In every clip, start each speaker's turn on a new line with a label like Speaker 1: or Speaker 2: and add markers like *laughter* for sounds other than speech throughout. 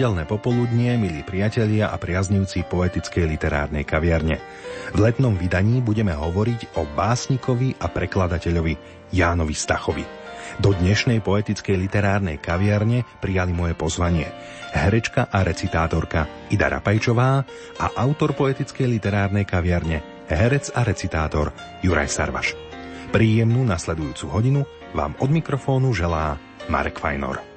Speaker 1: Nedelné popoludnie, milí priatelia a priaznivci poetickej literárnej kaviarne. V letnom vydaní budeme hovoriť o básnikovi a prekladateľovi Jánovi Stachovi. Do dnešnej poetickej literárnej kaviarne prijali moje pozvanie herečka a recitátorka Ida Rapajčová a autor poetickej literárnej kaviarne herec a recitátor Juraj Sarvaš. Príjemnú nasledujúcu hodinu vám od mikrofónu želá Marek Fajnor.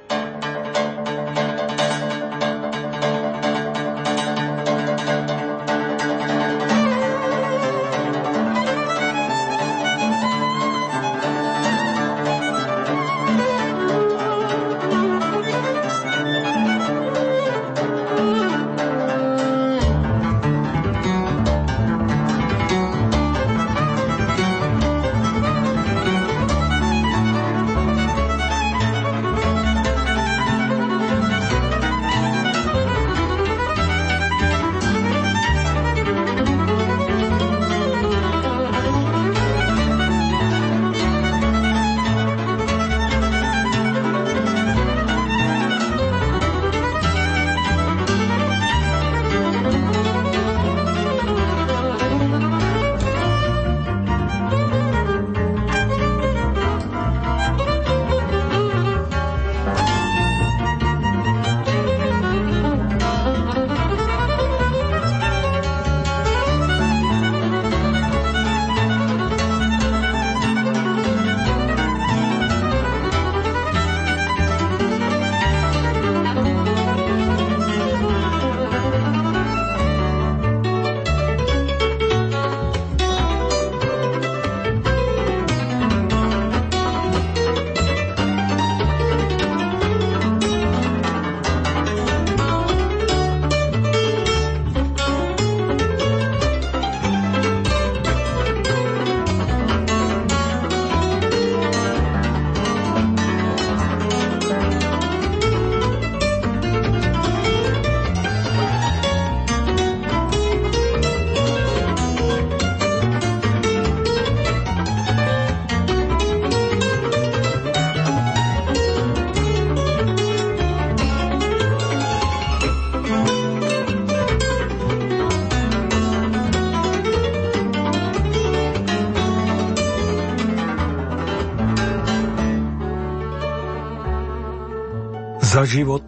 Speaker 2: Život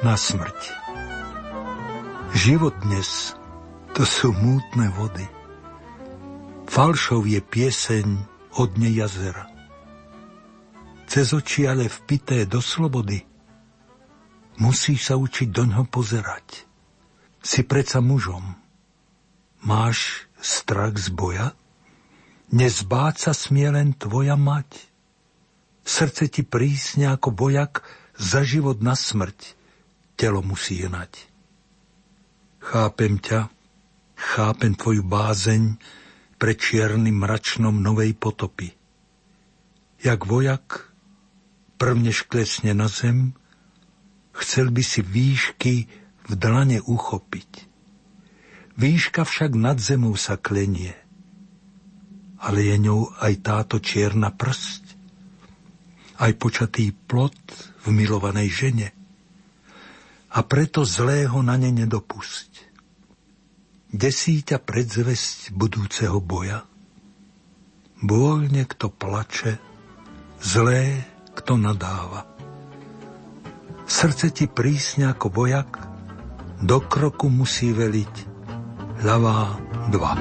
Speaker 2: na smrť. Život dnes to sú mútne vody. Falšov je pieseň od dne jazera. Cez oči ale vpité do slobody. Musíš sa učiť do ňoho pozerať. Si preca mužom. Máš strach z boja? Nezbáť sa smie len tvoja mať. Srdce ti prísne ako vojak za život na smrť telo musí jenať. Chápem ťa, chápem tvoju bázeň pre čiernym mračnom novej potopy. Jak vojak prvnež klesne na zem, chcel by si výšky v dlane uchopiť. Výška však nad zemou sa klenie, ale je ňou aj táto čierna prst, aj počatý plot v milovanej žene a preto zlého na ne nedopusť. Desí ťa predzvesť budúceho boja? Bôľne, kto plače, zlé, kto nadáva. Srdce ti prísne ako vojak, do kroku musí veliť ľavá dva.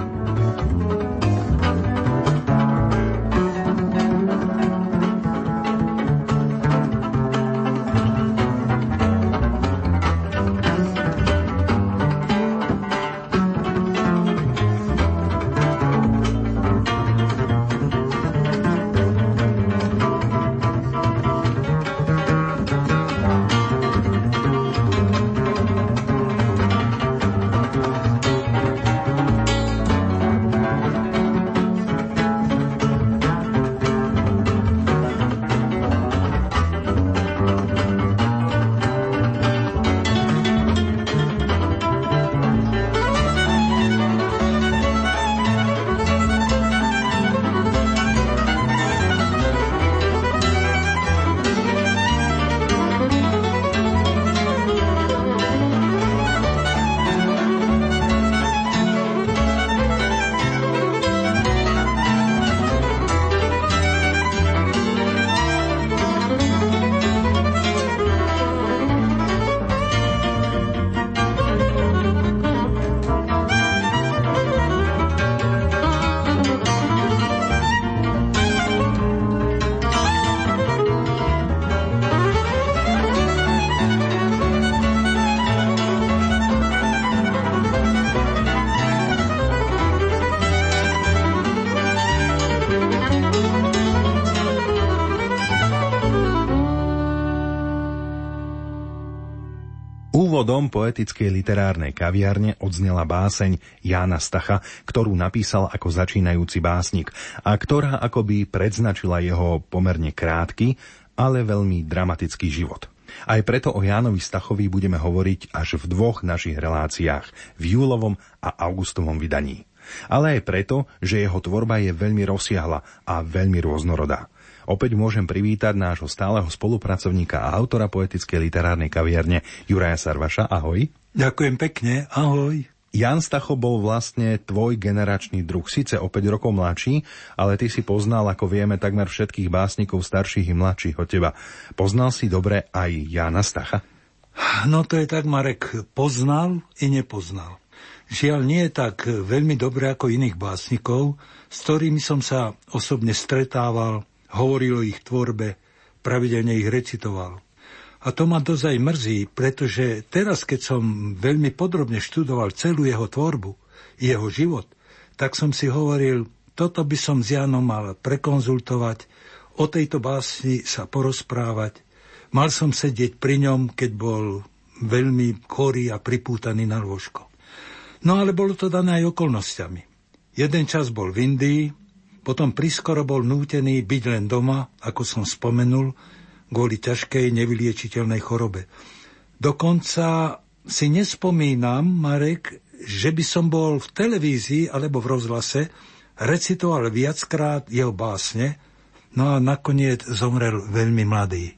Speaker 1: Úvodom poetickej literárnej kaviarne odznela báseň Jána Stacha, ktorú napísal ako začínajúci básnik a ktorá akoby predznačila jeho pomerne krátky, ale veľmi dramatický život. Aj preto o Jánovi Stachovi budeme hovoriť až v dvoch našich reláciách, v júlovom a augustovom vydaní. Ale aj preto, že jeho tvorba je veľmi rozsiahla a veľmi rôznorodá. Opäť môžem privítať nášho stáleho spolupracovníka a autora poetickej literárnej kaviarne Juraja Sarvaša. Ahoj.
Speaker 2: Ďakujem pekne. Ahoj.
Speaker 1: Jan Stacho bol vlastne tvoj generačný druh, síce o 5 rokov mladší, ale ty si poznal, ako vieme, takmer všetkých básnikov starších i mladších od teba. Poznal si dobre aj Jana Stacha?
Speaker 2: No to je tak, Marek, poznal i nepoznal. Žiaľ nie je tak veľmi dobre ako iných básnikov, s ktorými som sa osobne stretával, hovoril o ich tvorbe, pravidelne ich recitoval. A to ma dozaj mrzí, pretože teraz, keď som veľmi podrobne študoval celú jeho tvorbu, jeho život, tak som si hovoril, toto by som s Janom mal prekonzultovať, o tejto básni sa porozprávať. Mal som sedieť pri ňom, keď bol veľmi chorý a pripútaný na lôžko. No ale bolo to dané aj okolnostiami. Jeden čas bol v Indii, potom priskoro bol nútený byť len doma, ako som spomenul, kvôli ťažkej nevyliečiteľnej chorobe. Dokonca si nespomínam, Marek, že by som bol v televízii alebo v rozhlase, recitoval viackrát jeho básne, no a nakoniec zomrel veľmi mladý.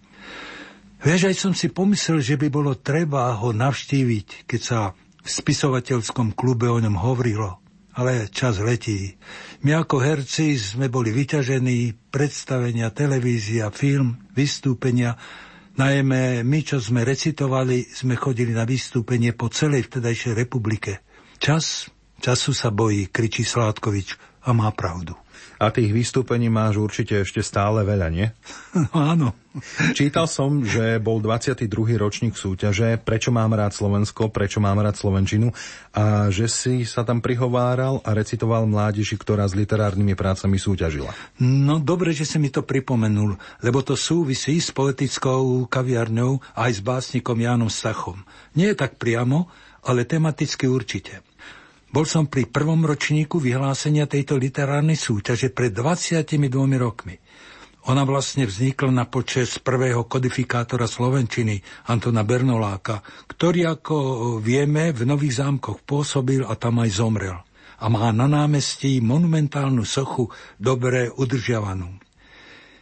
Speaker 2: Vieš, aj som si pomyslel, že by bolo treba ho navštíviť, keď sa v spisovateľskom klube o ňom hovorilo ale čas letí. My ako herci sme boli vyťažení, predstavenia, televízia, film, vystúpenia. Najmä my, čo sme recitovali, sme chodili na vystúpenie po celej vtedajšej republike. Čas, času sa bojí, kričí Sládkovič a má pravdu.
Speaker 1: A tých vystúpení máš určite ešte stále veľa, nie?
Speaker 2: No, áno.
Speaker 1: Čítal som, že bol 22. ročník súťaže Prečo mám rád Slovensko, prečo mám rád Slovenčinu a že si sa tam prihováral a recitoval mládeži, ktorá s literárnymi prácami súťažila.
Speaker 2: No dobre, že si mi to pripomenul, lebo to súvisí s politickou kaviarňou aj s básnikom Jánom Stachom. Nie je tak priamo, ale tematicky určite. Bol som pri prvom ročníku vyhlásenia tejto literárnej súťaže pred 22 rokmi. Ona vlastne vznikla na počas prvého kodifikátora Slovenčiny, Antona Bernoláka, ktorý, ako vieme, v Nových zámkoch pôsobil a tam aj zomrel. A má na námestí monumentálnu sochu dobre udržiavanú.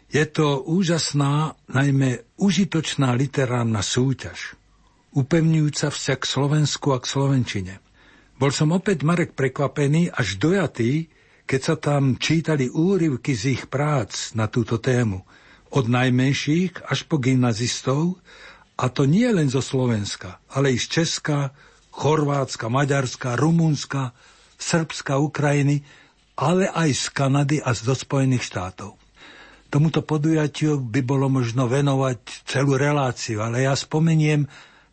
Speaker 2: Je to úžasná, najmä užitočná literárna súťaž, upevňujúca vzťah k Slovensku a k Slovenčine – bol som opäť Marek prekvapený až dojatý, keď sa tam čítali úryvky z ich prác na túto tému. Od najmenších až po gymnazistov, a to nie len zo Slovenska, ale i z Česka, Chorvátska, Maďarska, Rumunska, Srbska, Ukrajiny, ale aj z Kanady a zo Spojených štátov. Tomuto podujatiu by bolo možno venovať celú reláciu, ale ja spomeniem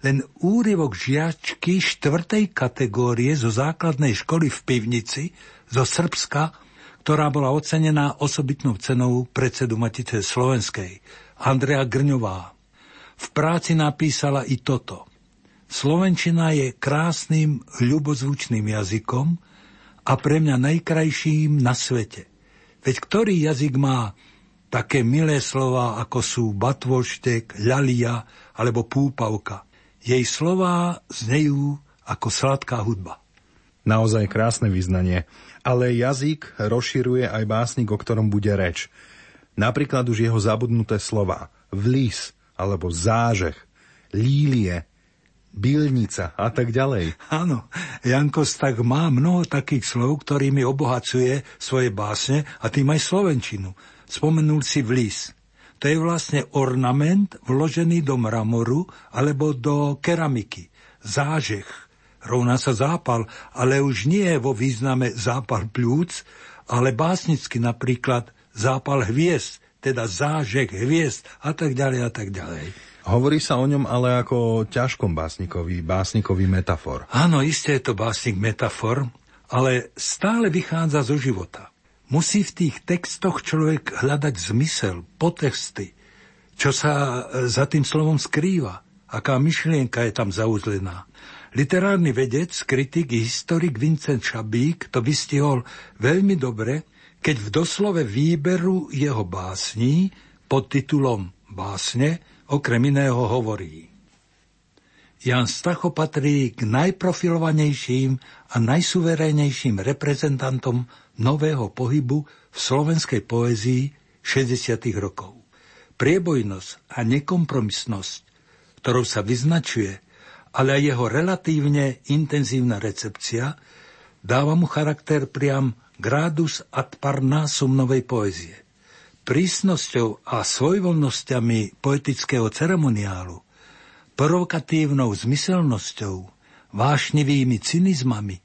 Speaker 2: len úryvok žiačky štvrtej kategórie zo základnej školy v Pivnici zo Srbska, ktorá bola ocenená osobitnou cenou predsedu Matice Slovenskej, Andrea Grňová. V práci napísala i toto. Slovenčina je krásnym, ľubozvučným jazykom a pre mňa najkrajším na svete. Veď ktorý jazyk má také milé slova, ako sú batvoštek, ľalia alebo púpavka – jej slová znejú ako sladká hudba.
Speaker 1: Naozaj krásne vyznanie. Ale jazyk rozširuje aj básnik, o ktorom bude reč. Napríklad už jeho zabudnuté slova. Vlis alebo zážeh, lílie, bylnica a tak ďalej.
Speaker 2: Áno, Jankos tak má mnoho takých slov, ktorými obohacuje svoje básne a tým aj Slovenčinu. Spomenul si vlis. To je vlastne ornament vložený do mramoru alebo do keramiky. Zážeh rovná sa zápal, ale už nie vo význame zápal pľúc, ale básnicky napríklad zápal hviezd, teda zážeh hviezd a tak ďalej a tak ďalej.
Speaker 1: Hovorí sa o ňom ale ako ťažkom básnikovi, básnikový metafor.
Speaker 2: Áno, isté je to básnik metafor, ale stále vychádza zo života. Musí v tých textoch človek hľadať zmysel, potexty, čo sa e, za tým slovom skrýva. aká myšlienka je tam zauzlená. Literárny vedec, kritik i historik Vincent Šabík to vystihol veľmi dobre, keď v doslove výberu jeho básní pod titulom Básne okrem iného hovorí. Jan Stacho patrí k najprofilovanejším a najsuverénejším reprezentantom nového pohybu v slovenskej poézii 60. rokov. Priebojnosť a nekompromisnosť, ktorou sa vyznačuje, ale aj jeho relatívne intenzívna recepcia, dáva mu charakter priam gradus ad parnasum novej poezie. Prísnosťou a svojvoľnosťami poetického ceremoniálu provokatívnou zmyselnosťou, vášnivými cynizmami,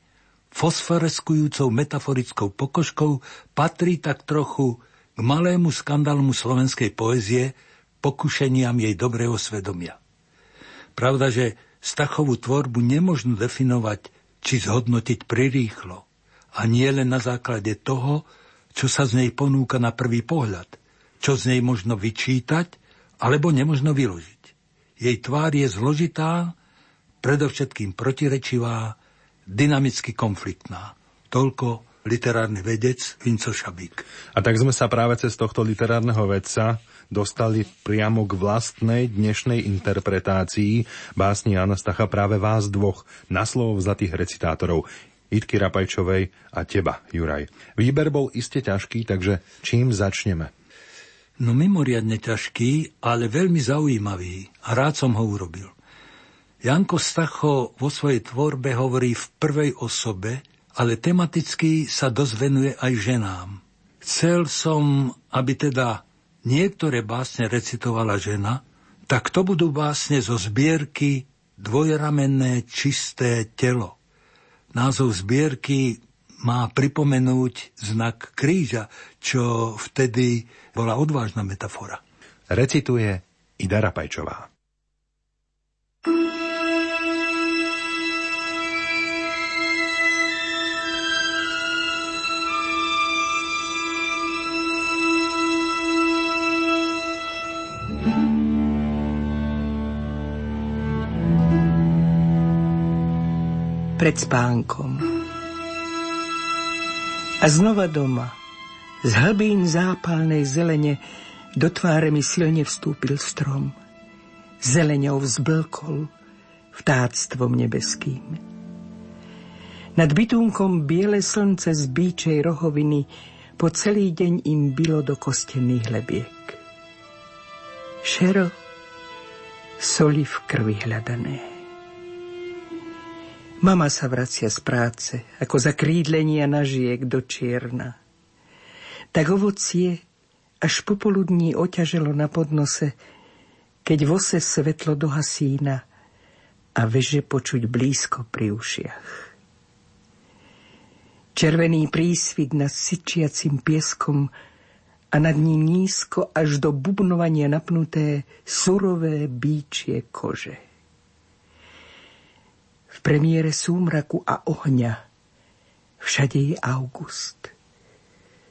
Speaker 2: fosforeskujúcou metaforickou pokožkou patrí tak trochu k malému skandálmu slovenskej poezie, pokušeniam jej dobrého svedomia. Pravda, že Stachovú tvorbu nemožno definovať či zhodnotiť prirýchlo a nie len na základe toho, čo sa z nej ponúka na prvý pohľad, čo z nej možno vyčítať alebo nemožno vyložiť. Jej tvár je zložitá, predovšetkým protirečivá, dynamicky konfliktná. Toľko literárny vedec Vinco Šabík.
Speaker 1: A tak sme sa práve cez tohto literárneho vedca dostali priamo k vlastnej dnešnej interpretácii básni Jana Stacha práve vás dvoch na slovo vzatých recitátorov. Itky Rapajčovej a teba, Juraj. Výber bol iste ťažký, takže čím začneme?
Speaker 2: No mimoriadne ťažký, ale veľmi zaujímavý a rád som ho urobil. Janko Stacho vo svojej tvorbe hovorí v prvej osobe, ale tematicky sa dosť aj ženám. Chcel som, aby teda niektoré básne recitovala žena, tak to budú básne zo zbierky Dvojramenné čisté telo. Názov zbierky má pripomenúť znak kríža, čo vtedy bola odvážna metafora.
Speaker 1: Recituje Ida Rapajčová.
Speaker 3: Pred spánkom. A znova doma z hlbín zápalnej zelene do tváre mi silne vstúpil strom. Zeleňou vzblkol vtáctvom nebeským. Nad bytúnkom biele slnce z bíčej rohoviny po celý deň im bylo do kostených lebiek. Šero, soli v krvi hľadané. Mama sa vracia z práce, ako za krídlenia nažiek do čierna. Tak ovocie až popoludní oťaželo na podnose, keď vose svetlo do hasína a veže počuť blízko pri ušiach. Červený prísvit nad syčiacim pieskom a nad ním nízko až do bubnovania napnuté surové bíčie kože. Premiére súmraku a ohňa všade je august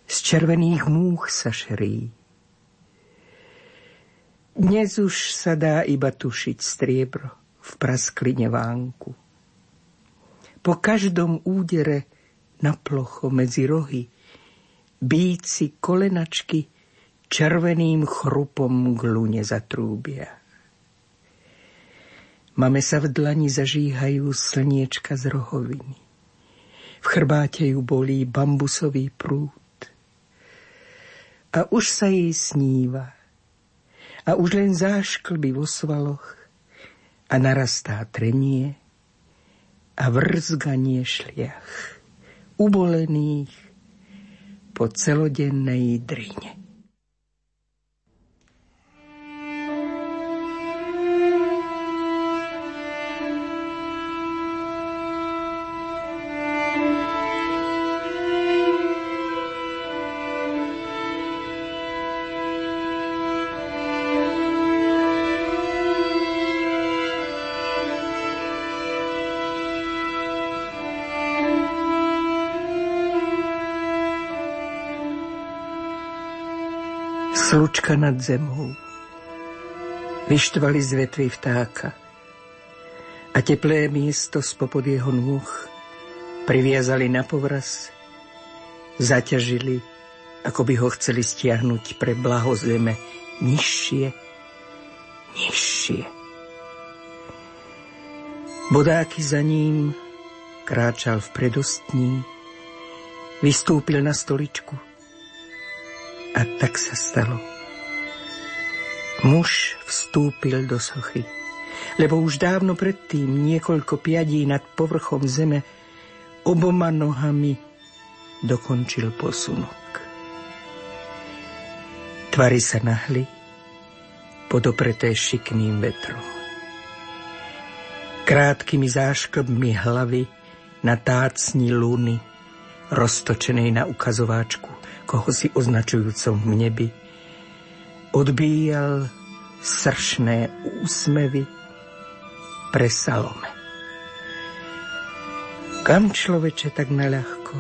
Speaker 3: z červených múch sa šerí. Dnes už sa dá iba tušiť striebro v praskline vánku. Po každom údere na plocho medzi rohy bíci kolenačky červeným chrupom k lune zatrúbia. Mame sa v dlani zažíhajú slniečka z rohoviny. V chrbáte ju bolí bambusový prúd a už sa jej sníva. A už len zášklby vo svaloch a narastá trenie a vrzganie šliach ubolených po celodennej drine. Slučka nad zemou. Vyštvali z vetvy vtáka a teplé miesto spopod jeho nôh priviazali na povraz, zaťažili, ako by ho chceli stiahnuť pre blaho zeme nižšie, nižšie. Bodáky za ním kráčal v predostní, vystúpil na stoličku a tak sa stalo. Muž vstúpil do sochy lebo už dávno predtým niekoľko piadí nad povrchom zeme oboma nohami dokončil posunok. Tvary sa nahli, podopreté šikmým vetrom. Krátkými záškrbmi hlavy na tácni lúny, roztočenej na ukazováčku, koho si označujúcom v nebi, odbíjal sršné úsmevy pre Salome. Kam človeče tak naľahko?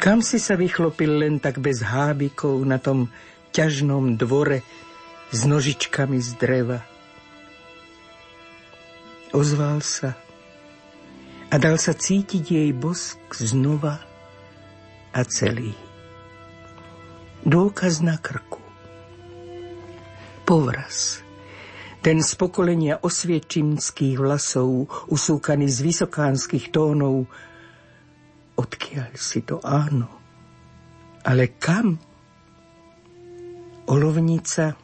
Speaker 3: Kam si sa vychlopil len tak bez hábikov na tom ťažnom dvore s nožičkami z dreva? Ozval sa a dal sa cítiť jej bosk znova a celý. Dôkaz na krku. Povraz ten z pokolenia osviečimských vlasov, usúkaný z vysokánskych tónov. Odkiaľ si to áno? Ale kam? Olovnica,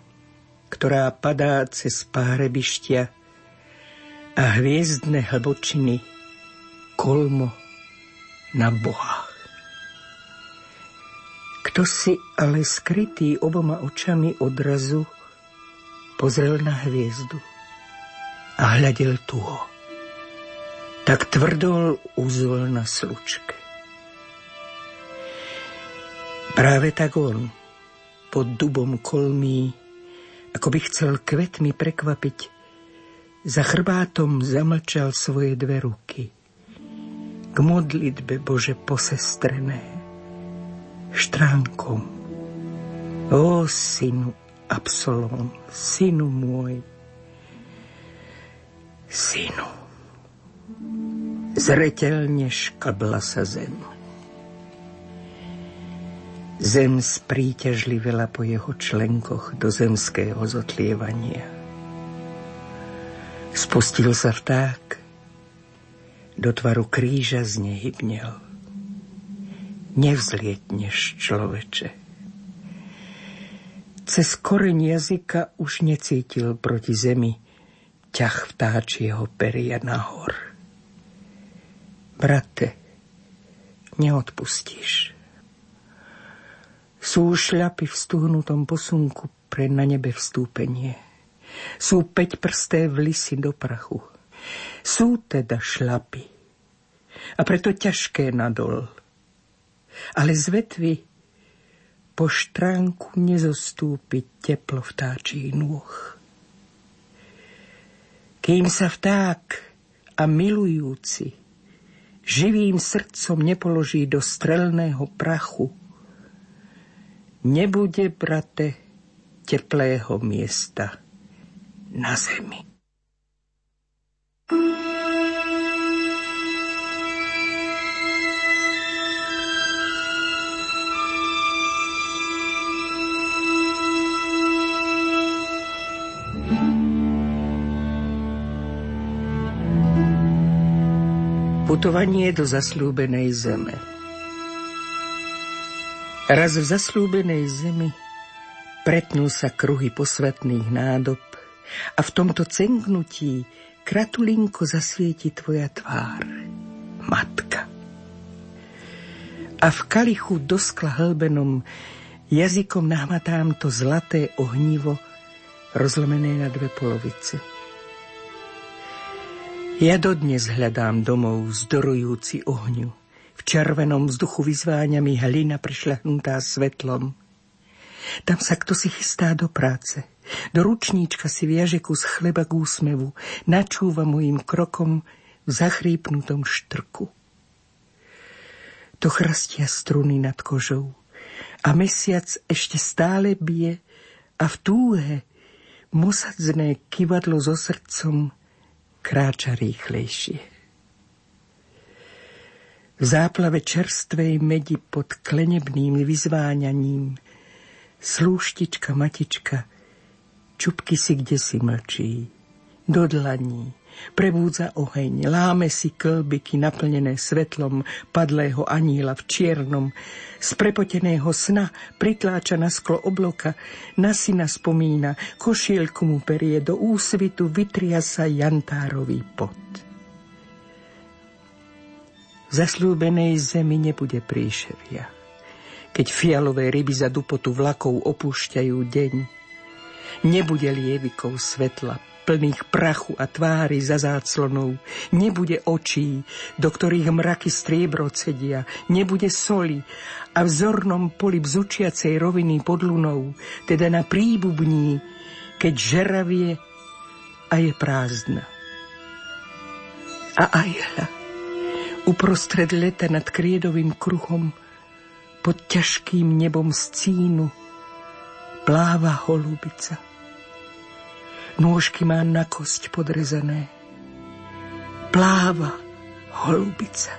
Speaker 3: ktorá padá cez párebištia a hviezdne hlbočiny, kolmo na Boha. Kto si ale skrytý oboma očami odrazu pozrel na hviezdu a hľadel tuho. Tak tvrdol úzol na slučke. Práve tak on, pod dubom kolmí, ako by chcel kvetmi prekvapiť, za chrbátom zamlčal svoje dve ruky. K modlitbe Bože posestrené, štránkom. O synu Absolón, synu môj, synu. Zretelne škabla sa zem. Zem spríťažlivela po jeho členkoch do zemského zotlievania. Spustil sa vták, do tvaru kríža znehybnel. Nevzlietneš, človeče cez koreň jazyka už necítil proti zemi ťah vtáčieho peria nahor. Brate, neodpustíš. Sú šľapy v stuhnutom posunku pre na nebe vstúpenie. Sú peť prsté vlisy do prachu. Sú teda šľapy. A preto ťažké nadol. Ale z vetvy po štránku nezostúpiť teplo vtáčich nôh. Kým sa vták a milujúci živým srdcom nepoloží do strelného prachu, nebude, brate, teplého miesta na zemi. thank you Putovanie do zaslúbenej zeme Raz v zaslúbenej zemi pretnú sa kruhy posvetných nádob a v tomto cenknutí kratulinko zasvieti tvoja tvár, matka. A v kalichu do skla hlbenom jazykom nahmatám to zlaté ohnivo rozlomené na dve polovice – ja dodnes hľadám domov zdorujúci ohňu. V červenom vzduchu vyzváňa mi hlina prišľahnutá svetlom. Tam sa kto si chystá do práce. Do ručníčka si viaže kus chleba k úsmevu. Načúva mojim krokom v zachrípnutom štrku. To chrastia struny nad kožou. A mesiac ešte stále bije a v túhe mosadzné kivadlo so srdcom kráča rýchlejšie. V záplave čerstvej medi pod klenebným vyzváňaním slúštička matička čupky si kde si mlčí, do dlaní, prebúdza oheň, láme si klbiky naplnené svetlom padlého aníla v čiernom, z prepoteného sna pritláča na sklo obloka, na syna spomína, košielku mu perie, do úsvitu vytria sa jantárový pot. V zaslúbenej zemi nebude príševia, keď fialové ryby za dupotu vlakov opúšťajú deň. Nebude lievikov svetla, plných prachu a tvári za záclonou. Nebude očí, do ktorých mraky striebro cedia. Nebude soli a v zornom poli bzučiacej roviny pod lunou, teda na príbubní, keď žeravie a je prázdna. A aj uprostred leta nad kriedovým kruhom, pod ťažkým nebom z cínu, pláva holubica. Nôžky má na kosť podrezané. Pláva holubica.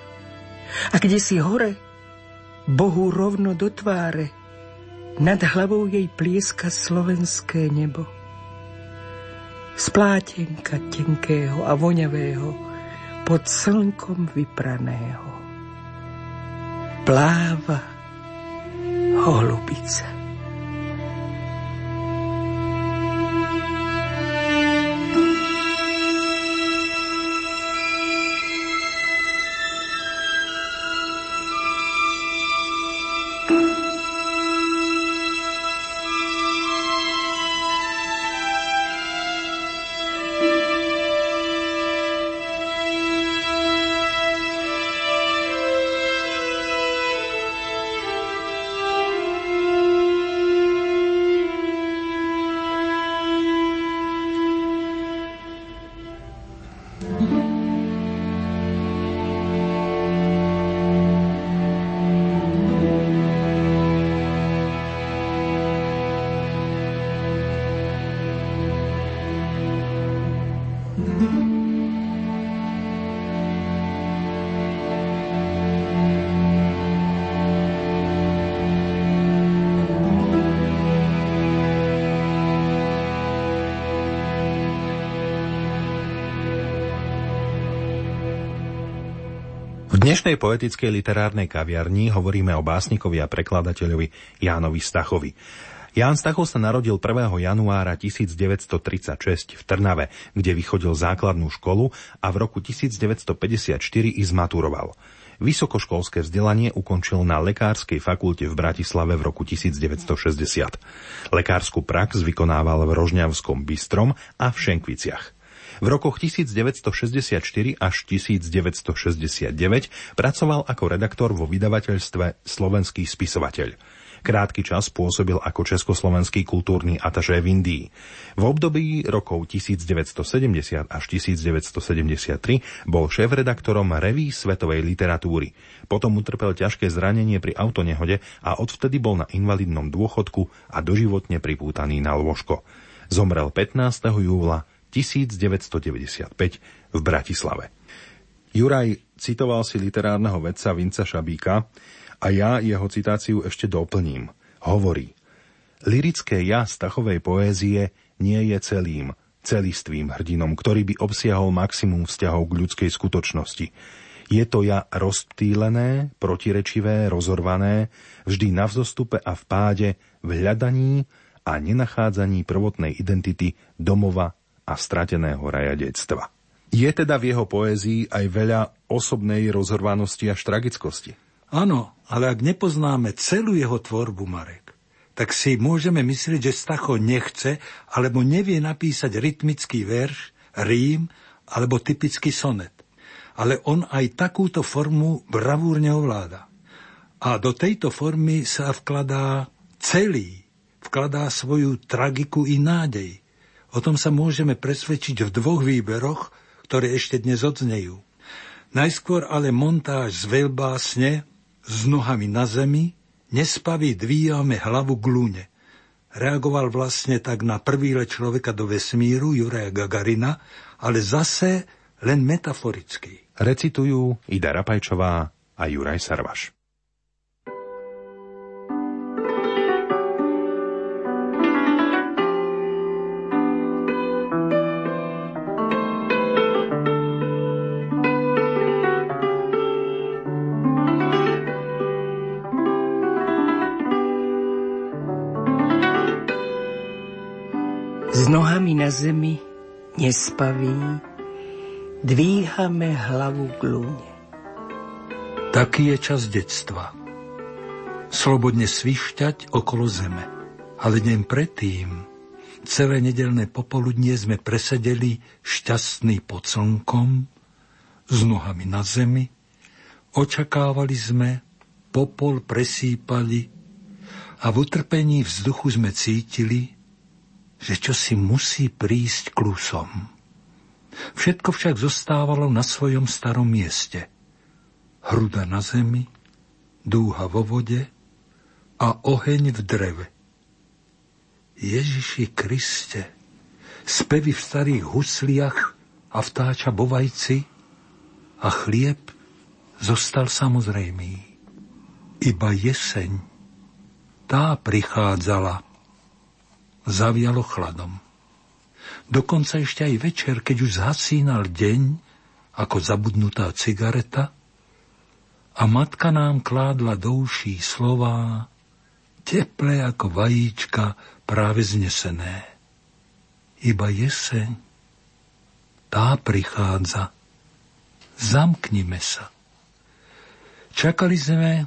Speaker 3: A kde si hore, Bohu rovno do tváre, nad hlavou jej plieska slovenské nebo. Z plátenka tenkého a voňavého, pod slnkom vypraného. Pláva holubica.
Speaker 1: Dnešnej poetickej literárnej kaviarni hovoríme o básnikovi a prekladateľovi Jánovi Stachovi. Ján Stachov sa narodil 1. januára 1936 v Trnave, kde vychodil základnú školu a v roku 1954 i zmaturoval. Vysokoškolské vzdelanie ukončil na Lekárskej fakulte v Bratislave v roku 1960. Lekárskú prax vykonával v Rožňavskom Bystrom a v Šenkviciach. V rokoch 1964 až 1969 pracoval ako redaktor vo vydavateľstve Slovenský spisovateľ. Krátky čas pôsobil ako československý kultúrny ataže v Indii. V období rokov 1970 až 1973 bol šéf-redaktorom reví svetovej literatúry. Potom utrpel ťažké zranenie pri autonehode a odvtedy bol na invalidnom dôchodku a doživotne pripútaný na lôžko. Zomrel 15. júla 1995 v Bratislave. Juraj citoval si literárneho vedca Vinca Šabíka a ja jeho citáciu ešte doplním. Hovorí, lirické ja Stachovej poézie nie je celým, celistvým hrdinom, ktorý by obsiahol maximum vzťahov k ľudskej skutočnosti. Je to ja rozptýlené, protirečivé, rozorvané, vždy na vzostupe a v páde, v hľadaní a nenachádzaní prvotnej identity domova a strateného rajadectva. Je teda v jeho poézii aj veľa osobnej rozhorvanosti až tragickosti.
Speaker 2: Áno, ale ak nepoznáme celú jeho tvorbu, Marek, tak si môžeme myslieť, že Stacho nechce alebo nevie napísať rytmický verš, rím alebo typický sonet. Ale on aj takúto formu bravúrne ovláda. A do tejto formy sa vkladá celý, vkladá svoju tragiku i nádej, O tom sa môžeme presvedčiť v dvoch výberoch, ktoré ešte dnes odznejú. Najskôr ale montáž z veľbásne s nohami na zemi, nespaví dvíjame hlavu k lúne. Reagoval vlastne tak na prvý let človeka do vesmíru Juraja Gagarina, ale zase len metaforicky.
Speaker 1: Recitujú Ida Rapajčová a Juraj Sarvaš.
Speaker 3: Na zemi, nespaví, dvíhame hlavu k lúne.
Speaker 2: Taký je čas detstva. Slobodne svišťať okolo zeme. Ale deň predtým, celé nedelné popoludnie sme presedeli šťastný pod slnkom, s nohami na zemi, očakávali sme, popol presýpali a v utrpení vzduchu sme cítili, že čo si musí prísť klusom. Všetko však zostávalo na svojom starom mieste. Hruda na zemi, dúha vo vode a oheň v dreve. Ježiši Kriste, spevy v starých husliach a vtáča vajci a chlieb zostal samozrejmý. Iba jeseň, tá prichádzala zavialo chladom. Dokonca ešte aj večer, keď už zhasínal deň, ako zabudnutá cigareta, a matka nám kládla do uší slová, teplé ako vajíčka práve znesené. Iba jeseň, tá prichádza, zamknime sa. Čakali sme,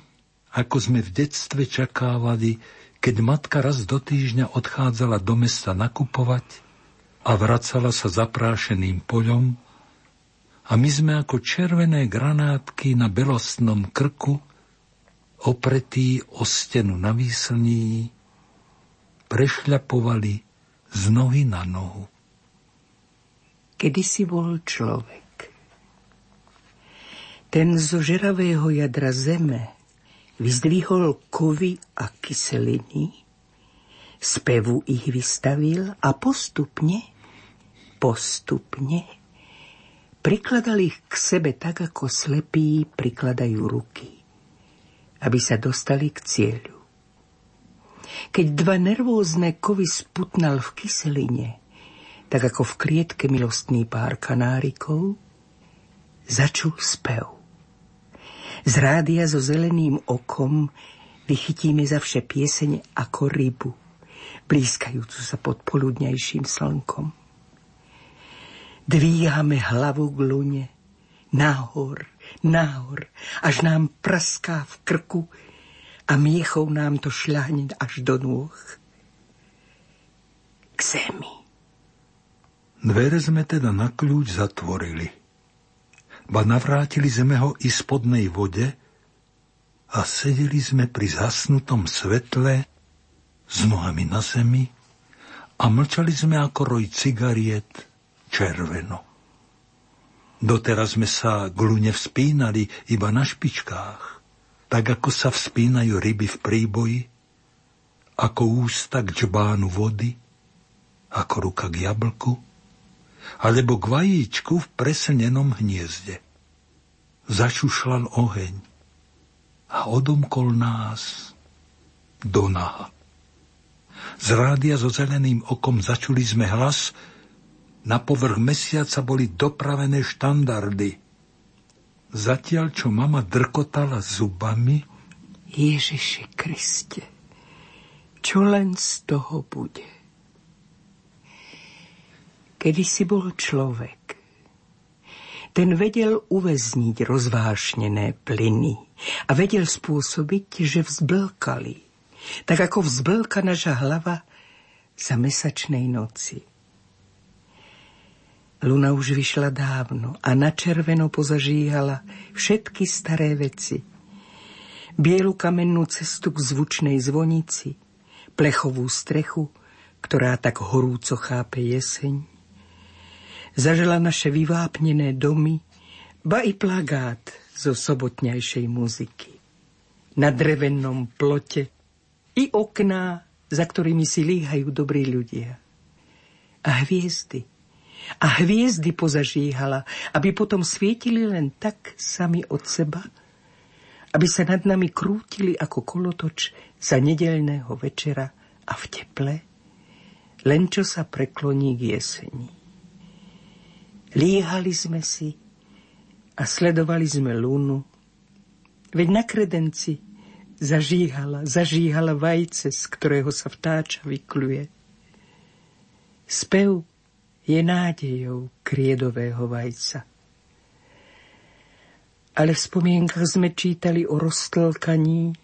Speaker 2: ako sme v detstve čakávali, keď matka raz do týždňa odchádzala do mesta nakupovať a vracala sa zaprášeným poľom a my sme ako červené granátky na belostnom krku opretí o stenu na výslní prešľapovali z nohy na nohu.
Speaker 3: Kedy si bol človek. Ten zo žeravého jadra zeme vyzdvihol kovy a kyseliny, spevu ich vystavil a postupne, postupne prikladal ich k sebe tak, ako slepí prikladajú ruky, aby sa dostali k cieľu. Keď dva nervózne kovy sputnal v kyseline, tak ako v klietke milostný pár kanárikov, začul spev. Z rádia so zeleným okom vychytíme za vše pieseň ako rybu, blízkajúcu sa pod poludňajším slnkom. Dvíhame hlavu k lune, nahor, nahor, až nám praská v krku a miechou nám to šľahne až do nôh. K zemi.
Speaker 2: Dvere sme teda na kľúč zatvorili ba navrátili sme ho i spodnej vode a sedeli sme pri zasnutom svetle s nohami na zemi a mlčali sme ako roj cigariet červeno. Doteraz sme sa k lune vzpínali iba na špičkách, tak ako sa vzpínajú ryby v príboji, ako ústa k džbánu vody, ako ruka k jablku, alebo k vajíčku v preslnenom hniezde. Začušlal oheň a odomkol nás do naha. Z rádia so zeleným okom začuli sme hlas, na povrch mesiaca boli dopravené štandardy. Zatiaľ, čo mama drkotala zubami,
Speaker 3: Ježiši Kriste, čo len z toho bude? Kedy si bol človek. Ten vedel uväzniť rozvášnené plyny a vedel spôsobiť, že vzblkali, tak ako vzblka naša hlava za mesačnej noci. Luna už vyšla dávno a na červeno pozažíhala všetky staré veci. Bielu kamennú cestu k zvučnej zvonici, plechovú strechu, ktorá tak horúco chápe jeseň, zažila naše vyvápnené domy, ba i plagát zo sobotňajšej muziky. Na drevenom plote i okná, za ktorými si líhajú dobrí ľudia. A hviezdy, a hviezdy pozažíhala, aby potom svietili len tak sami od seba, aby sa nad nami krútili ako kolotoč za nedelného večera a v teple, len čo sa prekloní k jeseni. Líhali sme si a sledovali sme lúnu, veď na kredenci zažíhala, zažíhala vajce, z ktorého sa vtáča vykluje. Spev je nádejou kriedového vajca. Ale v spomienkach sme čítali o roztlkaní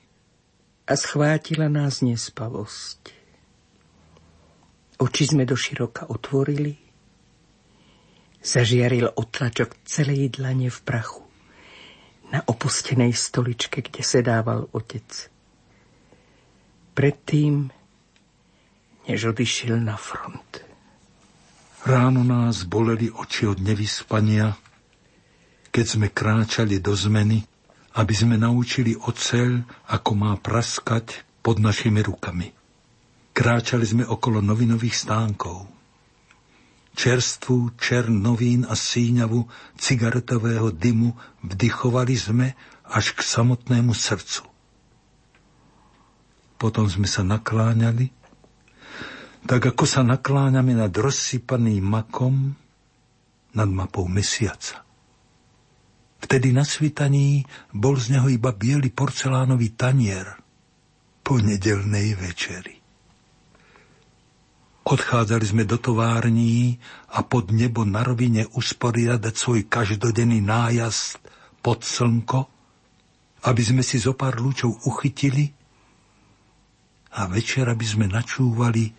Speaker 3: a schvátila nás nespavosť. Oči sme doširoka otvorili, zažiaril otlačok celej dlane v prachu na opustenej stoličke, kde sedával otec. Predtým, než odišiel na front.
Speaker 2: Ráno nás boleli oči od nevyspania, keď sme kráčali do zmeny, aby sme naučili oceľ, ako má praskať pod našimi rukami. Kráčali sme okolo novinových stánkov. Čerstvú čern novín a síňavu cigaretového dymu vdychovali sme až k samotnému srdcu. Potom sme sa nakláňali tak ako sa nakláňame nad rozsypaným makom nad mapou mesiaca. Vtedy na svitaní bol z neho iba biely porcelánový tanier po nedelnej večeri. Odchádzali sme do tovární a pod nebo na rovine usporiadať svoj každodenný nájazd pod slnko, aby sme si zo pár lúčov uchytili a večer, aby sme načúvali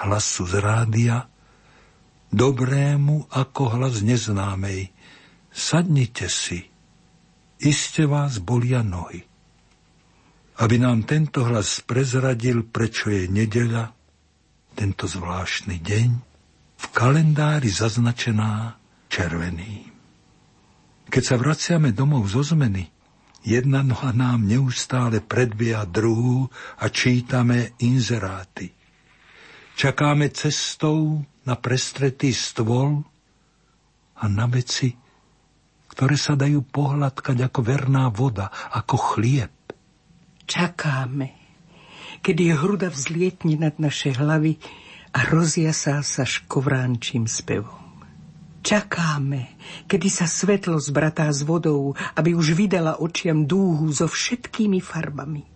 Speaker 2: hlasu z rádia, dobrému ako hlas neznámej. Sadnite si, iste vás bolia nohy. Aby nám tento hlas prezradil, prečo je nedeľa, tento zvláštny deň, v kalendári zaznačená červeným. Keď sa vraciame domov zo zmeny, jedna noha nám neustále predbieha druhú a čítame inzeráty. Čakáme cestou na prestretý stôl a na veci, ktoré sa dajú pohľadkať ako verná voda, ako chlieb.
Speaker 3: Čakáme, kedy hruda vzlietne nad naše hlavy a rozjasá sa škovránčím spevom. Čakáme, kedy sa svetlo zbratá s vodou, aby už vydala očiam dúhu so všetkými farbami.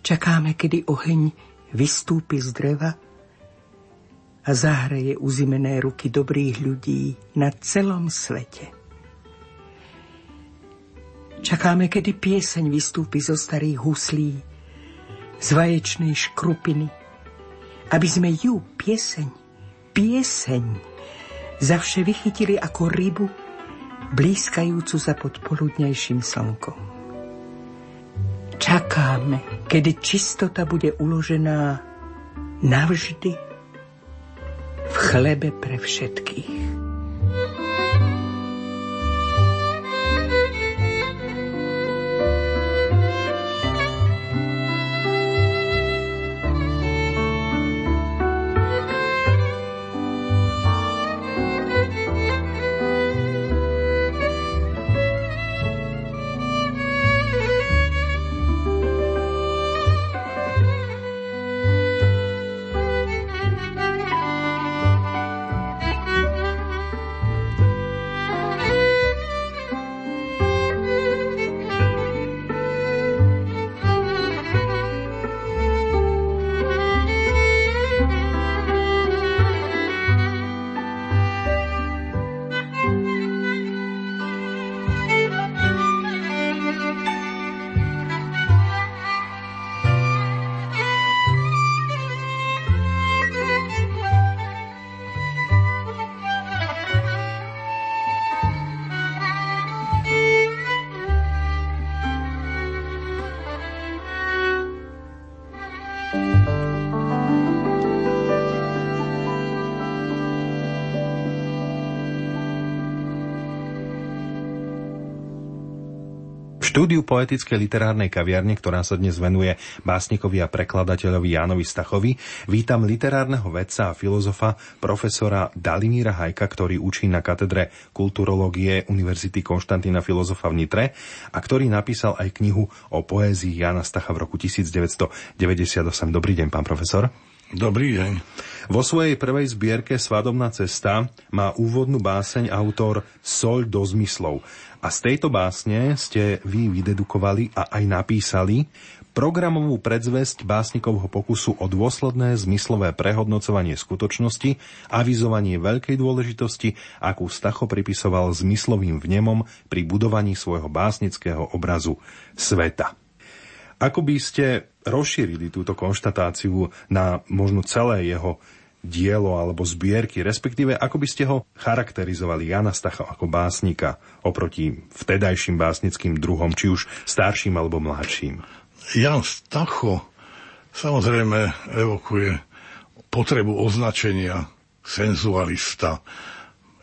Speaker 3: Čakáme, kedy oheň vystúpi z dreva a zahreje uzimené ruky dobrých ľudí na celom svete. Čakáme, kedy pieseň vystúpi zo starých huslí, z vaječnej škrupiny, aby sme ju, pieseň, pieseň, zavše vychytili ako rybu, blízkajúcu za podpoludnejším slnkom. Čakáme, kedy čistota bude uložená navždy v chlebe pre všetkých.
Speaker 1: Štúdiu poetickej literárnej kaviarne, ktorá sa dnes venuje básnikovi a prekladateľovi Jánovi Stachovi, vítam literárneho vedca a filozofa profesora Dalimíra Hajka, ktorý učí na katedre kulturológie Univerzity Konštantína filozofa v Nitre a ktorý napísal aj knihu o poézii Jana Stacha v roku 1998. Dobrý deň, pán profesor.
Speaker 4: Dobrý deň.
Speaker 1: Vo svojej prvej zbierke Svadobná cesta má úvodnú báseň autor Sol do zmyslov. A z tejto básne ste vy vydedukovali a aj napísali programovú predzvesť básnikovho pokusu o dôsledné zmyslové prehodnocovanie skutočnosti, avizovanie veľkej dôležitosti, akú Stacho pripisoval zmyslovým vnemom pri budovaní svojho básnického obrazu sveta. Ako by ste rozšírili túto konštatáciu na možno celé jeho dielo alebo zbierky, respektíve ako by ste ho charakterizovali Jana Stacha ako básnika oproti vtedajším básnickým druhom, či už starším alebo mladším?
Speaker 4: Jan Stacho samozrejme evokuje potrebu označenia senzualista,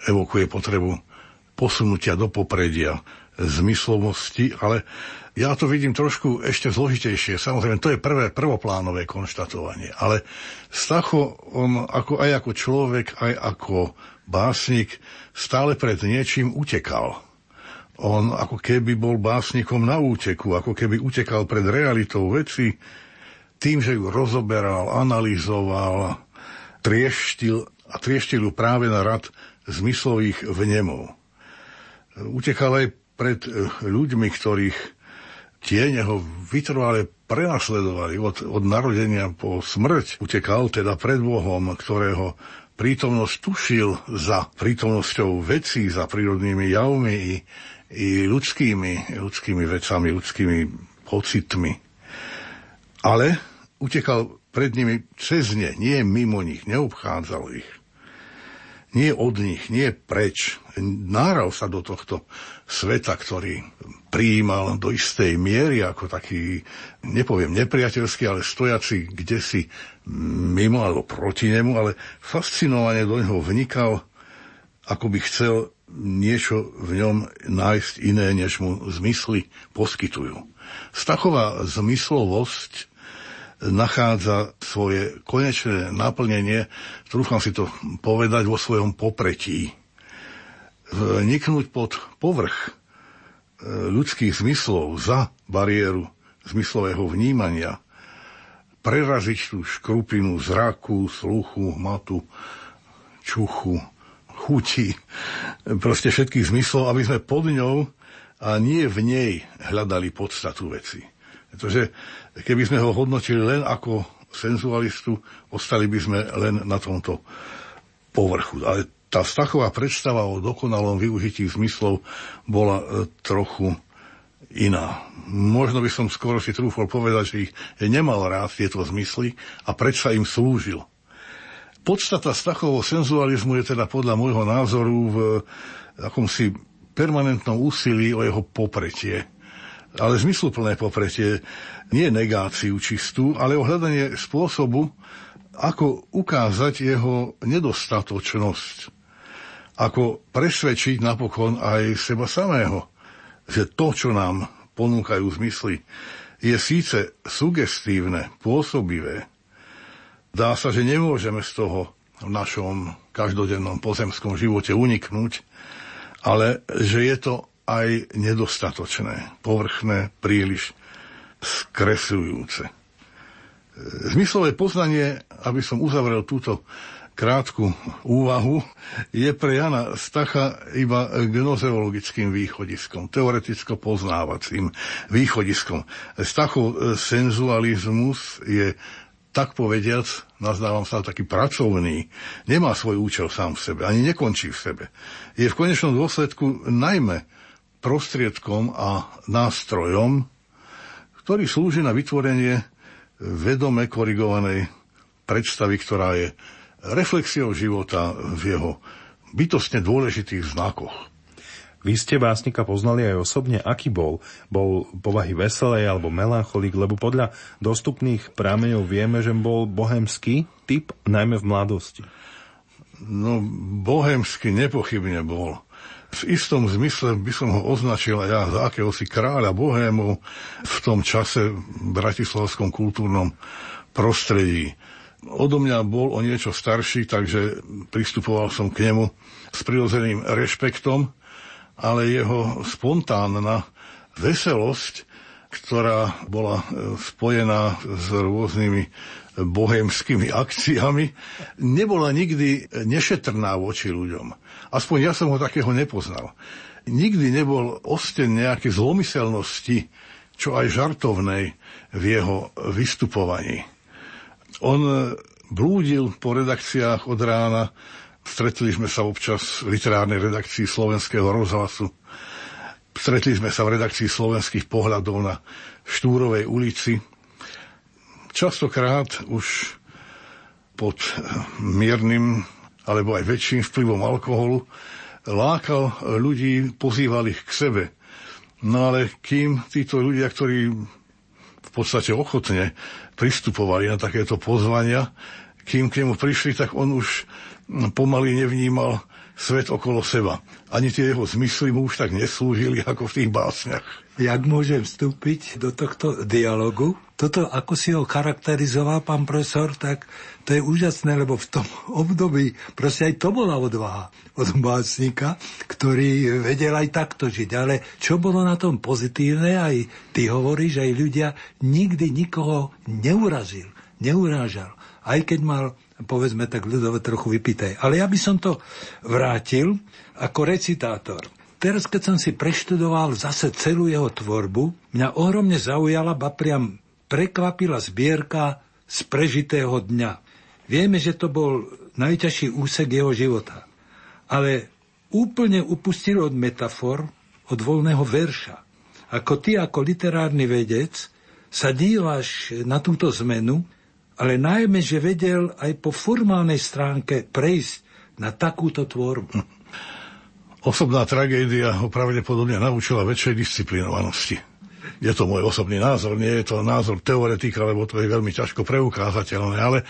Speaker 4: evokuje potrebu posunutia do popredia zmyslovosti, ale ja to vidím trošku ešte zložitejšie. Samozrejme, to je prvé prvoplánové konštatovanie. Ale Stacho, on ako, aj ako človek, aj ako básnik, stále pred niečím utekal. On ako keby bol básnikom na úteku, ako keby utekal pred realitou veci, tým, že ju rozoberal, analyzoval, trieštil a trieštil ju práve na rad zmyslových vnemov. Utekal aj pred ľuďmi, ktorých tieň ho vytrvale prenasledovali od, od narodenia po smrť. Utekal teda pred Bohom, ktorého prítomnosť tušil za prítomnosťou vecí, za prírodnými javmi i, i ľudskými, ľudskými vecami, ľudskými pocitmi. Ale utekal pred nimi cez ne, nie mimo nich, neobchádzal ich. Nie od nich, nie preč. Náral sa do tohto sveta, ktorý prijímal do istej miery ako taký, nepoviem nepriateľský, ale stojaci kde si mimo alebo proti nemu, ale fascinovane do neho vnikal, ako by chcel niečo v ňom nájsť iné, než mu zmysly poskytujú. Stachová zmyslovosť nachádza svoje konečné naplnenie, trúfam si to povedať, vo svojom popretí. Vniknúť pod povrch ľudských zmyslov za bariéru zmyslového vnímania, preraziť tú škrupinu zraku, sluchu, matu, čuchu, chuti, proste všetkých zmyslov, aby sme pod ňou a nie v nej hľadali podstatu veci. Pretože keby sme ho hodnotili len ako senzualistu, ostali by sme len na tomto povrchu. Ale tá Stachová predstava o dokonalom využití zmyslov bola e, trochu iná. Možno by som skoro si trúfol povedať, že ich nemal rád tieto zmysly a predsa im slúžil. Podstata Stachovho senzualizmu je teda podľa môjho názoru v akomsi permanentnom úsilí o jeho popretie. Ale zmysluplné popretie, nie negáciu čistú, ale o hľadanie spôsobu, ako ukázať jeho nedostatočnosť ako presvedčiť napokon aj seba samého, že to, čo nám ponúkajú zmysly, je síce sugestívne, pôsobivé. Dá sa, že nemôžeme z toho v našom každodennom pozemskom živote uniknúť, ale že je to aj nedostatočné, povrchné, príliš skresujúce. Zmyslové poznanie, aby som uzavrel túto krátku úvahu, je pre Jana Stacha iba gnozeologickým východiskom, teoreticko-poznávacím východiskom. Stachov senzualizmus je tak povediac, nazdávam sa taký pracovný, nemá svoj účel sám v sebe, ani nekončí v sebe. Je v konečnom dôsledku najmä prostriedkom a nástrojom, ktorý slúži na vytvorenie vedome korigovanej predstavy, ktorá je reflexiou života v jeho bytostne dôležitých znakoch.
Speaker 1: Vy ste básnika poznali aj osobne, aký bol? Bol povahy veselej alebo melancholik, lebo podľa dostupných prámeňov vieme, že bol bohemský typ, najmä v mladosti.
Speaker 4: No, bohemský nepochybne bol. V istom zmysle by som ho označil ja za akéhosi kráľa bohému v tom čase v bratislavskom kultúrnom prostredí. Odo mňa bol o niečo starší, takže pristupoval som k nemu s prirodzeným rešpektom, ale jeho spontánna veselosť, ktorá bola spojená s rôznymi bohemskými akciami, nebola nikdy nešetrná voči ľuďom. Aspoň ja som ho takého nepoznal. Nikdy nebol osten nejaké zlomyselnosti, čo aj žartovnej v jeho vystupovaní. On blúdil po redakciách od rána, stretli sme sa občas v literárnej redakcii slovenského rozhlasu, stretli sme sa v redakcii slovenských pohľadov na Štúrovej ulici, častokrát už pod miernym alebo aj väčším vplyvom alkoholu lákal ľudí, pozýval ich k sebe. No ale kým títo ľudia, ktorí v podstate ochotne pristupovali na takéto pozvania, kým k nemu prišli, tak on už pomaly nevnímal svet okolo seba. Ani tie jeho zmysly mu už tak neslúžili ako v tých básniach.
Speaker 2: Jak môžem vstúpiť do tohto dialogu? Toto, ako si ho charakterizoval pán profesor, tak to je úžasné, lebo v tom *laughs* období proste aj to bola odvaha od básnika, ktorý vedel aj takto žiť. Ale čo bolo na tom pozitívne, aj ty hovoríš, aj ľudia nikdy nikoho neurazil, neurážal. Aj keď mal povedzme tak ľudové trochu vypýtaj. Ale ja by som to vrátil ako recitátor. Teraz, keď som si preštudoval zase celú jeho tvorbu, mňa ohromne zaujala, ba priam prekvapila zbierka z prežitého dňa. Vieme, že to bol najťažší úsek jeho života. Ale úplne upustil od metafor, od voľného verša. Ako ty, ako literárny vedec, sa díváš na túto zmenu ale najmä, že vedel aj po formálnej stránke prejsť na takúto tvorbu.
Speaker 4: Osobná tragédia ho pravdepodobne naučila väčšej disciplinovanosti. Je to môj osobný názor, nie je to názor teoretika, lebo to je veľmi ťažko preukázateľné, ale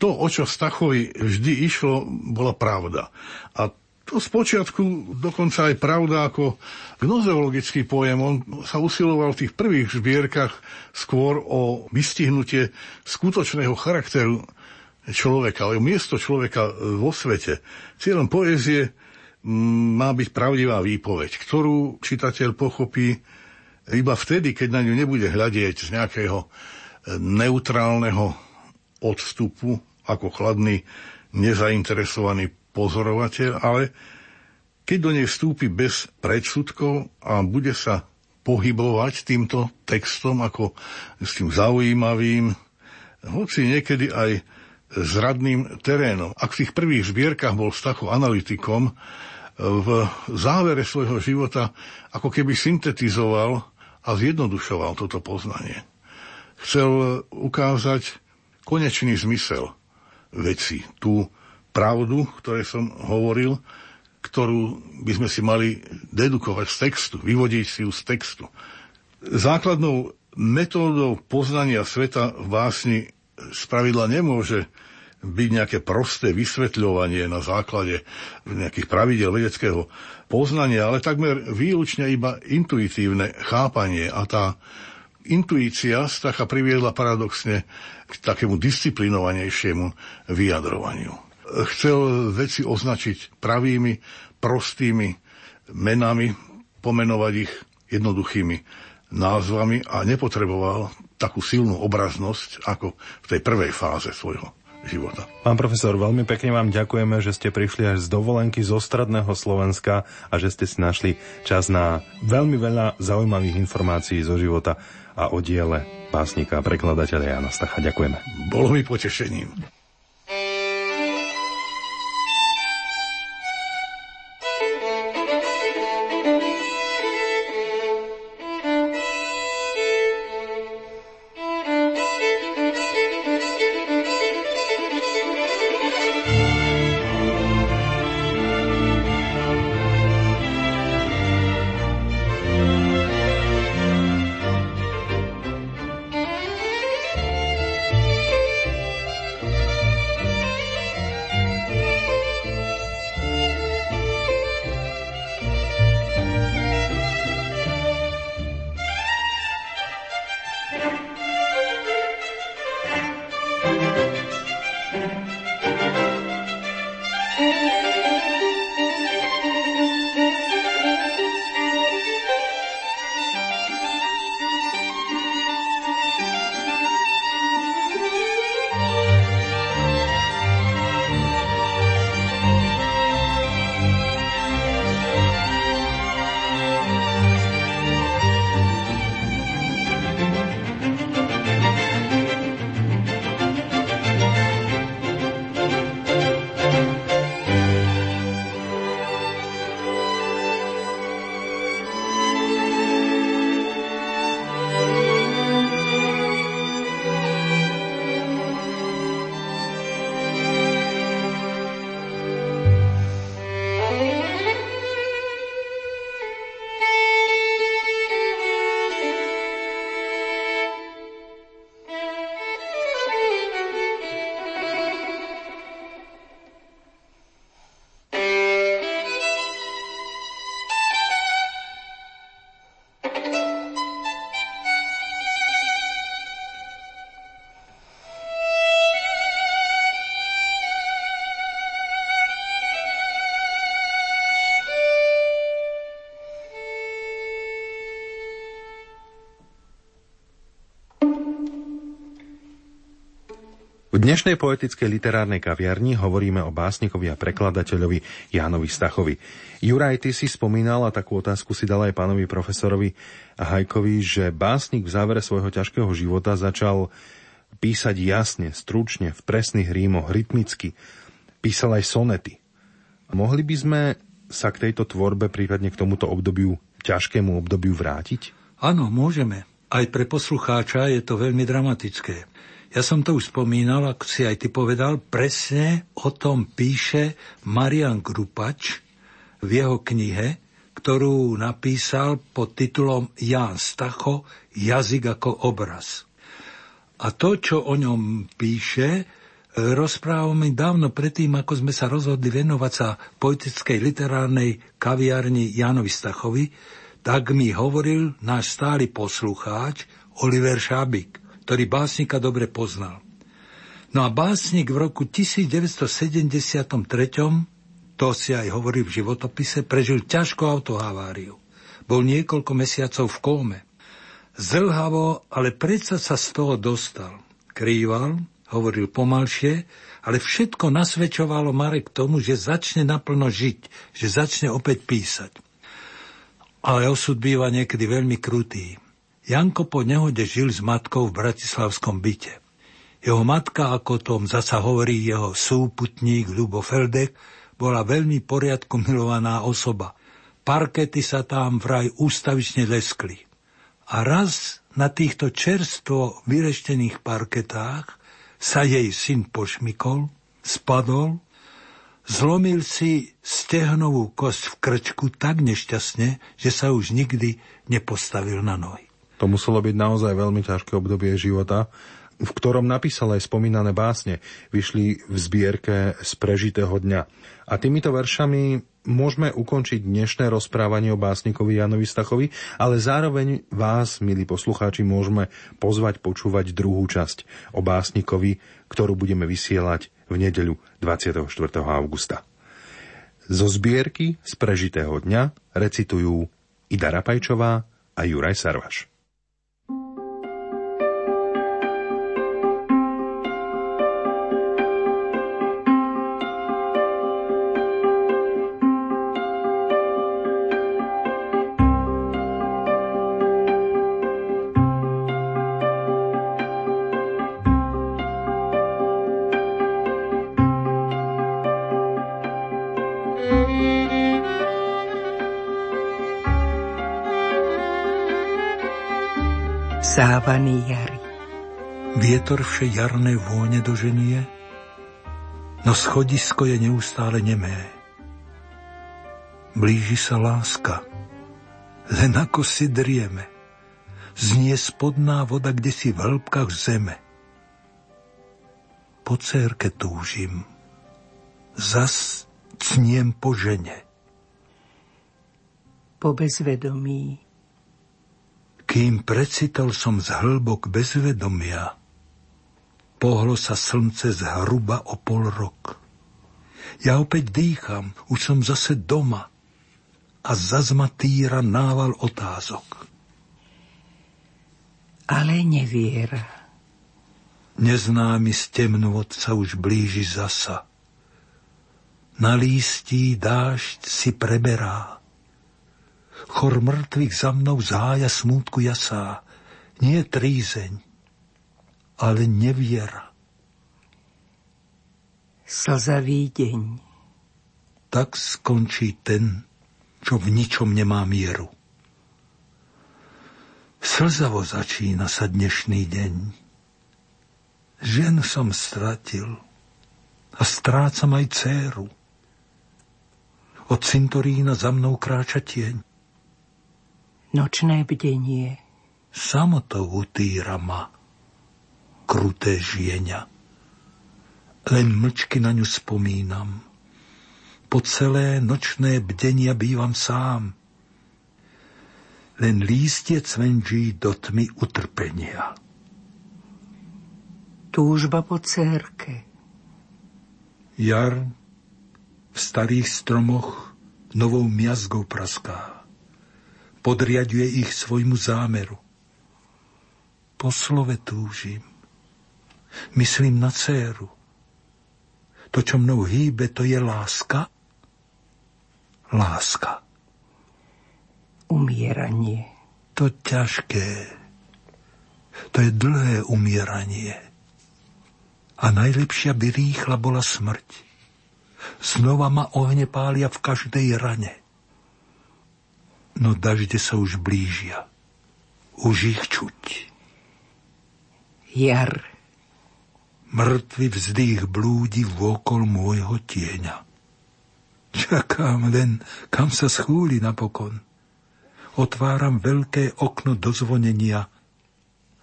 Speaker 4: to, o čo Stachovi vždy išlo, bola pravda. A to spočiatku dokonca aj pravda ako gnozeologický pojem. On sa usiloval v tých prvých zbierkach skôr o vystihnutie skutočného charakteru človeka, ale miesto človeka vo svete. Cieľom poézie mm, má byť pravdivá výpoveď, ktorú čitateľ pochopí iba vtedy, keď na ňu nebude hľadieť z nejakého neutrálneho odstupu, ako chladný, nezainteresovaný pozorovateľ, ale keď do nej vstúpi bez predsudkov a bude sa pohybovať týmto textom ako s tým zaujímavým, hoci niekedy aj zradným terénom. Ak v tých prvých zbierkach bol Stacho analytikom, v závere svojho života ako keby syntetizoval a zjednodušoval toto poznanie. Chcel ukázať konečný zmysel veci, tú pravdu, ktoré som hovoril, ktorú by sme si mali dedukovať z textu, vyvodiť si ju z textu. Základnou metódou poznania sveta v básni spravidla nemôže byť nejaké prosté vysvetľovanie na základe nejakých pravidel vedeckého poznania, ale takmer výlučne iba intuitívne chápanie a tá intuícia Stacha priviedla paradoxne k takému disciplinovanejšiemu vyjadrovaniu chcel veci označiť pravými, prostými menami, pomenovať ich jednoduchými názvami a nepotreboval takú silnú obraznosť ako v tej prvej fáze svojho života.
Speaker 1: Pán profesor, veľmi pekne vám ďakujeme, že ste prišli až z dovolenky zo stredného Slovenska a že ste si našli čas na veľmi veľa zaujímavých informácií zo života a o diele básnika a prekladateľa Jana Stacha. Ďakujeme.
Speaker 4: Bolo mi potešením.
Speaker 1: Dnešnej poetickej literárnej kaviarni hovoríme o básnikovi a prekladateľovi Jánovi Stachovi. Juraj, ty si spomínal a takú otázku si dal aj pánovi profesorovi Hajkovi, že básnik v závere svojho ťažkého života začal písať jasne, stručne, v presných rímoch, rytmicky. Písal aj sonety. Mohli by sme sa k tejto tvorbe, prípadne k tomuto obdobiu, ťažkému obdobiu vrátiť?
Speaker 2: Áno, môžeme. Aj pre poslucháča je to veľmi dramatické. Ja som to už spomínal, ako si aj ty povedal, presne o tom píše Marian Grupač v jeho knihe, ktorú napísal pod titulom Ján Stacho, jazyk ako obraz. A to, čo o ňom píše, rozprávame dávno predtým, ako sme sa rozhodli venovať sa poetickej literárnej kaviarni Jánovi Stachovi, tak mi hovoril náš stály poslucháč Oliver Šábik ktorý básnika dobre poznal. No a básnik v roku 1973, to si aj hovorí v životopise, prežil ťažkú autohaváriu. Bol niekoľko mesiacov v kóme. Zlhavo, ale predsa sa z toho dostal. Krýval, hovoril pomalšie, ale všetko nasvedčovalo Marek tomu, že začne naplno žiť, že začne opäť písať. Ale osud býva niekedy veľmi krutý. Janko po nehode žil s matkou v bratislavskom byte. Jeho matka, ako tom zasa hovorí jeho súputník Ľubo Feldek, bola veľmi poriadku milovaná osoba. Parkety sa tam vraj ústavične leskli. A raz na týchto čerstvo vyreštených parketách sa jej syn pošmikol, spadol, zlomil si stehnovú kosť v krčku tak nešťastne, že sa už nikdy nepostavil na nohy.
Speaker 1: To muselo byť naozaj veľmi ťažké obdobie života, v ktorom napísal aj spomínané básne. Vyšli v zbierke z prežitého dňa. A týmito veršami môžeme ukončiť dnešné rozprávanie o básnikovi Janovi Stachovi, ale zároveň vás, milí poslucháči, môžeme pozvať počúvať druhú časť o básnikovi, ktorú budeme vysielať v nedeľu 24. augusta. Zo zbierky z prežitého dňa recitujú Ida Rapajčová a Juraj Sarvaš.
Speaker 3: Závaný jary.
Speaker 2: Vietor vše jarné vône doženie, no schodisko je neustále nemé. Blíži sa láska, len ako si drieme, znie spodná voda kde si v hĺbkach zeme. Po cérke túžim, zas cniem po žene.
Speaker 3: Po bezvedomí
Speaker 2: kým precitol som z hĺbok bezvedomia, pohlo sa slnce z hruba o pol rok. Ja opäť dýcham, už som zase doma a zazma týra nával otázok.
Speaker 3: Ale neviera.
Speaker 2: Neznámy z temnôt sa už blíži zasa. Na lístí dážď si preberá Chor mŕtvych za mnou zája smútku jasá. Nie trízeň, ale neviera.
Speaker 3: Slzavý deň.
Speaker 2: Tak skončí ten, čo v ničom nemá mieru. Slzavo začína sa dnešný deň. Žen som stratil a strácam aj dceru. Od cintorína za mnou kráča tieň
Speaker 3: nočné bdenie.
Speaker 2: Samotou utýra ma, kruté žienia. Len mlčky na ňu spomínam. Po celé nočné bdenia bývam sám. Len lístie cvenží do tmy utrpenia.
Speaker 3: Túžba po cérke.
Speaker 2: Jar v starých stromoch novou miazgou praská podriaduje ich svojmu zámeru. Po slove túžim, Myslím na céru. To, čo mnou hýbe, to je láska? Láska.
Speaker 3: Umieranie.
Speaker 2: To ťažké. To je dlhé umieranie. A najlepšia by rýchla bola smrť. Znova ma ohne pália v každej rane. No dažde sa už blížia. Už ich čuť.
Speaker 3: Jar.
Speaker 2: Mŕtvy vzdých blúdi vôkol môjho tieňa. Čakám len, kam sa schúli napokon. Otváram veľké okno do zvonenia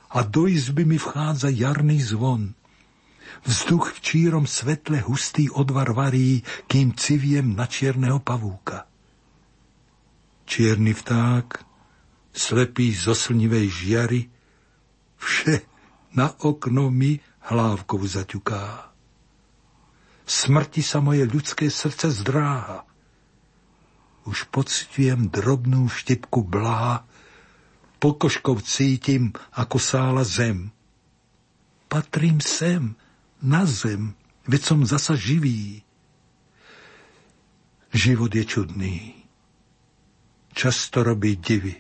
Speaker 2: a do izby mi vchádza jarný zvon. Vzduch v čírom svetle hustý odvar varí, kým civiem na čierneho pavúka. Čierny vták, slepý zo slnivej žiary, vše na okno mi hlávkou zaťuká. Smrti sa moje ľudské srdce zdráha. Už pocitujem drobnú štepku blaha, pokožkou cítim, ako sála zem. Patrím sem, na zem, veď som zasa živý. Život je čudný. Často robí divy.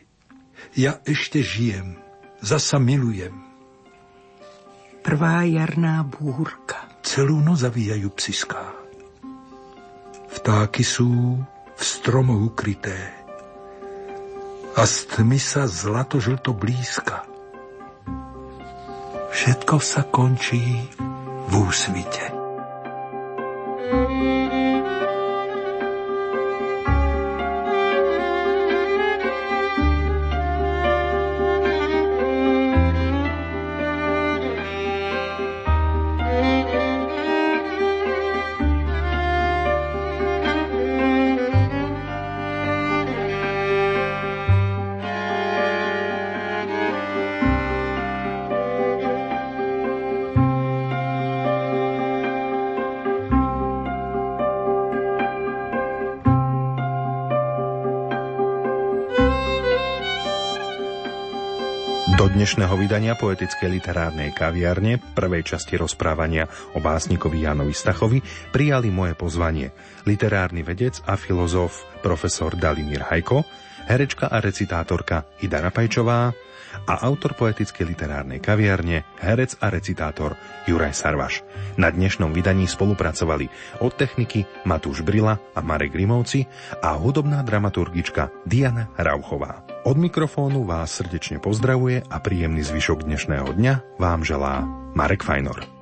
Speaker 2: Ja ešte žijem, zasa milujem
Speaker 3: prvá jarná búrka.
Speaker 2: Celú noc zavíjajú psiská. Vtáky sú v stromoch ukryté a z tmy sa zlato-žlto blízka. Všetko sa končí v úsvite.
Speaker 1: Dnešného vydania poetickej literárnej kaviarne, prvej časti rozprávania o básnikovi Jánovi Stachovi, prijali moje pozvanie literárny vedec a filozof profesor Dalimír Hajko, herečka a recitátorka Ida Rapajčová a autor poetickej literárnej kaviarne, herec a recitátor Juraj Sarvaš. Na dnešnom vydaní spolupracovali od techniky Matúš Brila a Marek Grimovci a hudobná dramaturgička Diana Rauchová. Od mikrofónu vás srdečne pozdravuje a príjemný zvyšok dnešného dňa vám želá Marek Fajnor.